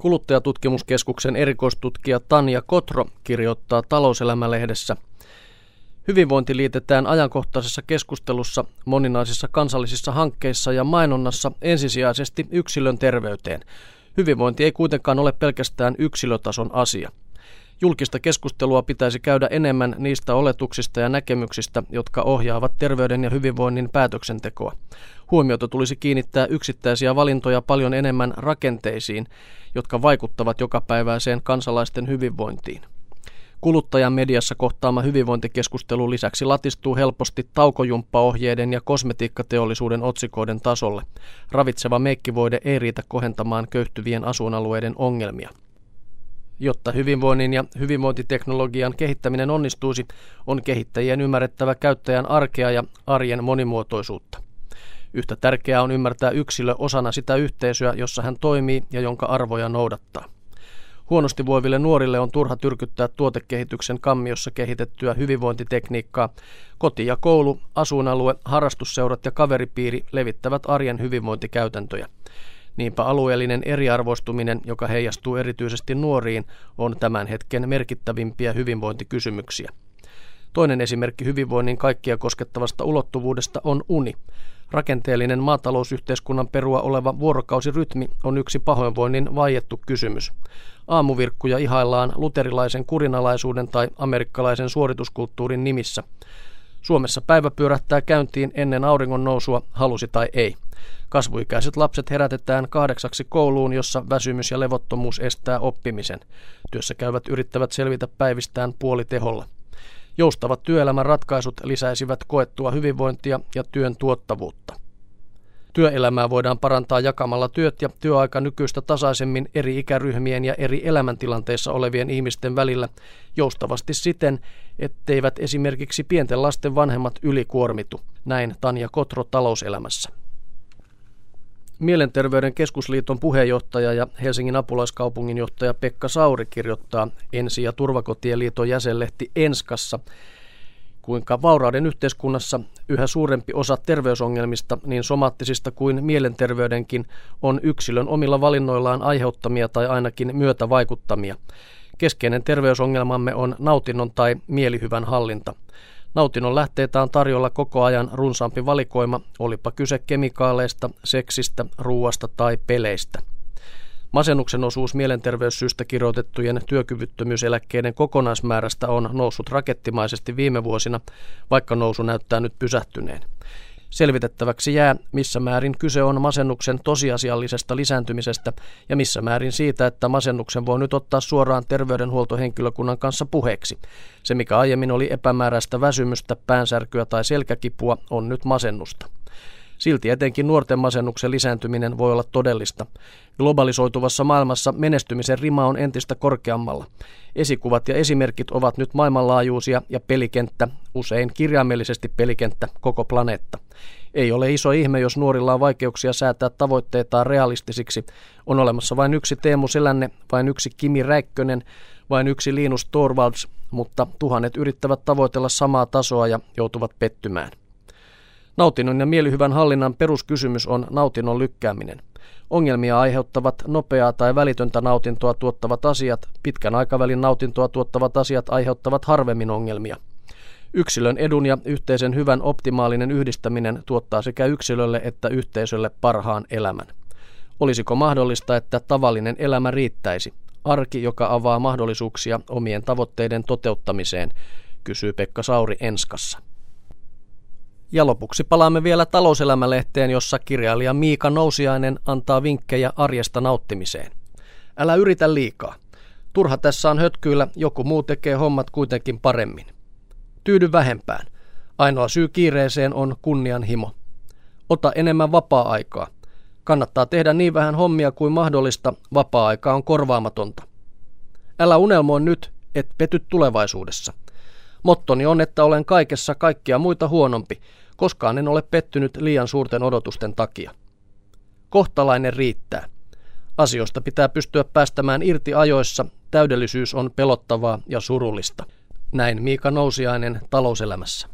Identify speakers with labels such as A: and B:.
A: Kuluttajatutkimuskeskuksen erikoistutkija Tanja Kotro kirjoittaa talouselämälehdessä. Hyvinvointi liitetään ajankohtaisessa keskustelussa, moninaisissa kansallisissa hankkeissa ja mainonnassa ensisijaisesti yksilön terveyteen. Hyvinvointi ei kuitenkaan ole pelkästään yksilötason asia. Julkista keskustelua pitäisi käydä enemmän niistä oletuksista ja näkemyksistä, jotka ohjaavat terveyden ja hyvinvoinnin päätöksentekoa. Huomiota tulisi kiinnittää yksittäisiä valintoja paljon enemmän rakenteisiin, jotka vaikuttavat jokapäiväiseen kansalaisten hyvinvointiin. Kuluttajan mediassa kohtaama hyvinvointikeskustelu lisäksi latistuu helposti taukojumppaohjeiden ja kosmetiikkateollisuuden otsikoiden tasolle. Ravitseva meikkivoide ei riitä kohentamaan köyhtyvien asuinalueiden ongelmia. Jotta hyvinvoinnin ja hyvinvointiteknologian kehittäminen onnistuisi, on kehittäjien ymmärrettävä käyttäjän arkea ja arjen monimuotoisuutta. Yhtä tärkeää on ymmärtää yksilö osana sitä yhteisöä, jossa hän toimii ja jonka arvoja noudattaa. Huonosti voiville nuorille on turha tyrkyttää tuotekehityksen kammiossa kehitettyä hyvinvointitekniikkaa. Koti ja koulu, asuinalue, harrastusseurat ja kaveripiiri levittävät arjen hyvinvointikäytäntöjä. Niinpä alueellinen eriarvoistuminen, joka heijastuu erityisesti nuoriin, on tämän hetken merkittävimpiä hyvinvointikysymyksiä. Toinen esimerkki hyvinvoinnin kaikkia koskettavasta ulottuvuudesta on uni. Rakenteellinen maatalousyhteiskunnan perua oleva vuorokausirytmi on yksi pahoinvoinnin vaiettu kysymys. Aamuvirkkuja ihaillaan luterilaisen kurinalaisuuden tai amerikkalaisen suorituskulttuurin nimissä. Suomessa päivä pyörähtää käyntiin ennen auringon nousua, halusi tai ei. Kasvuikäiset lapset herätetään kahdeksaksi kouluun, jossa väsymys ja levottomuus estää oppimisen. Työssä käyvät yrittävät selvitä päivistään puoliteholla. Joustavat työelämän ratkaisut lisäisivät koettua hyvinvointia ja työn tuottavuutta. Työelämää voidaan parantaa jakamalla työt ja työaika nykyistä tasaisemmin eri ikäryhmien ja eri elämäntilanteissa olevien ihmisten välillä joustavasti siten, etteivät esimerkiksi pienten lasten vanhemmat ylikuormitu. Näin Tanja Kotro talouselämässä. Mielenterveyden keskusliiton puheenjohtaja ja Helsingin apulaiskaupunginjohtaja Pekka Sauri kirjoittaa Ensi- ja turvakotien liiton jäsenlehti Enskassa, kuinka vaurauden yhteiskunnassa yhä suurempi osa terveysongelmista, niin somaattisista kuin mielenterveydenkin, on yksilön omilla valinnoillaan aiheuttamia tai ainakin myötävaikuttamia. Keskeinen terveysongelmamme on nautinnon tai mielihyvän hallinta. Nautinnon lähteitä on tarjolla koko ajan runsaampi valikoima, olipa kyse kemikaaleista, seksistä, ruuasta tai peleistä. Masennuksen osuus mielenterveyssyistä kirjoitettujen työkyvyttömyyseläkkeiden kokonaismäärästä on noussut rakettimaisesti viime vuosina, vaikka nousu näyttää nyt pysähtyneen. Selvitettäväksi jää, missä määrin kyse on masennuksen tosiasiallisesta lisääntymisestä ja missä määrin siitä, että masennuksen voi nyt ottaa suoraan terveydenhuoltohenkilökunnan kanssa puheeksi. Se, mikä aiemmin oli epämääräistä väsymystä, päänsärkyä tai selkäkipua, on nyt masennusta. Silti etenkin nuorten masennuksen lisääntyminen voi olla todellista. Globalisoituvassa maailmassa menestymisen rima on entistä korkeammalla. Esikuvat ja esimerkit ovat nyt maailmanlaajuisia ja pelikenttä, usein kirjaimellisesti pelikenttä, koko planeetta. Ei ole iso ihme, jos nuorilla on vaikeuksia säätää tavoitteitaan realistisiksi. On olemassa vain yksi Teemu Selänne, vain yksi Kimi Räikkönen, vain yksi Linus Torvalds, mutta tuhannet yrittävät tavoitella samaa tasoa ja joutuvat pettymään. Nautinnon ja mielihyvän hallinnan peruskysymys on nautinnon lykkääminen. Ongelmia aiheuttavat nopeaa tai välitöntä nautintoa tuottavat asiat, pitkän aikavälin nautintoa tuottavat asiat aiheuttavat harvemmin ongelmia. Yksilön edun ja yhteisen hyvän optimaalinen yhdistäminen tuottaa sekä yksilölle että yhteisölle parhaan elämän. Olisiko mahdollista, että tavallinen elämä riittäisi? Arki, joka avaa mahdollisuuksia omien tavoitteiden toteuttamiseen, kysyy Pekka Sauri Enskassa. Ja lopuksi palaamme vielä talouselämälehteen, jossa kirjailija Miika Nousiainen antaa vinkkejä arjesta nauttimiseen. Älä yritä liikaa. Turha tässä on hötkyillä, joku muu tekee hommat kuitenkin paremmin. Tyydy vähempään. Ainoa syy kiireeseen on kunnianhimo. Ota enemmän vapaa-aikaa. Kannattaa tehdä niin vähän hommia kuin mahdollista, vapaa-aika on korvaamatonta. Älä unelmoi nyt, et pety tulevaisuudessa. Mottoni on, että olen kaikessa kaikkia muita huonompi, Koskaan en ole pettynyt liian suurten odotusten takia. Kohtalainen riittää. Asioista pitää pystyä päästämään irti ajoissa, täydellisyys on pelottavaa ja surullista. Näin Miika Nousiainen talouselämässä.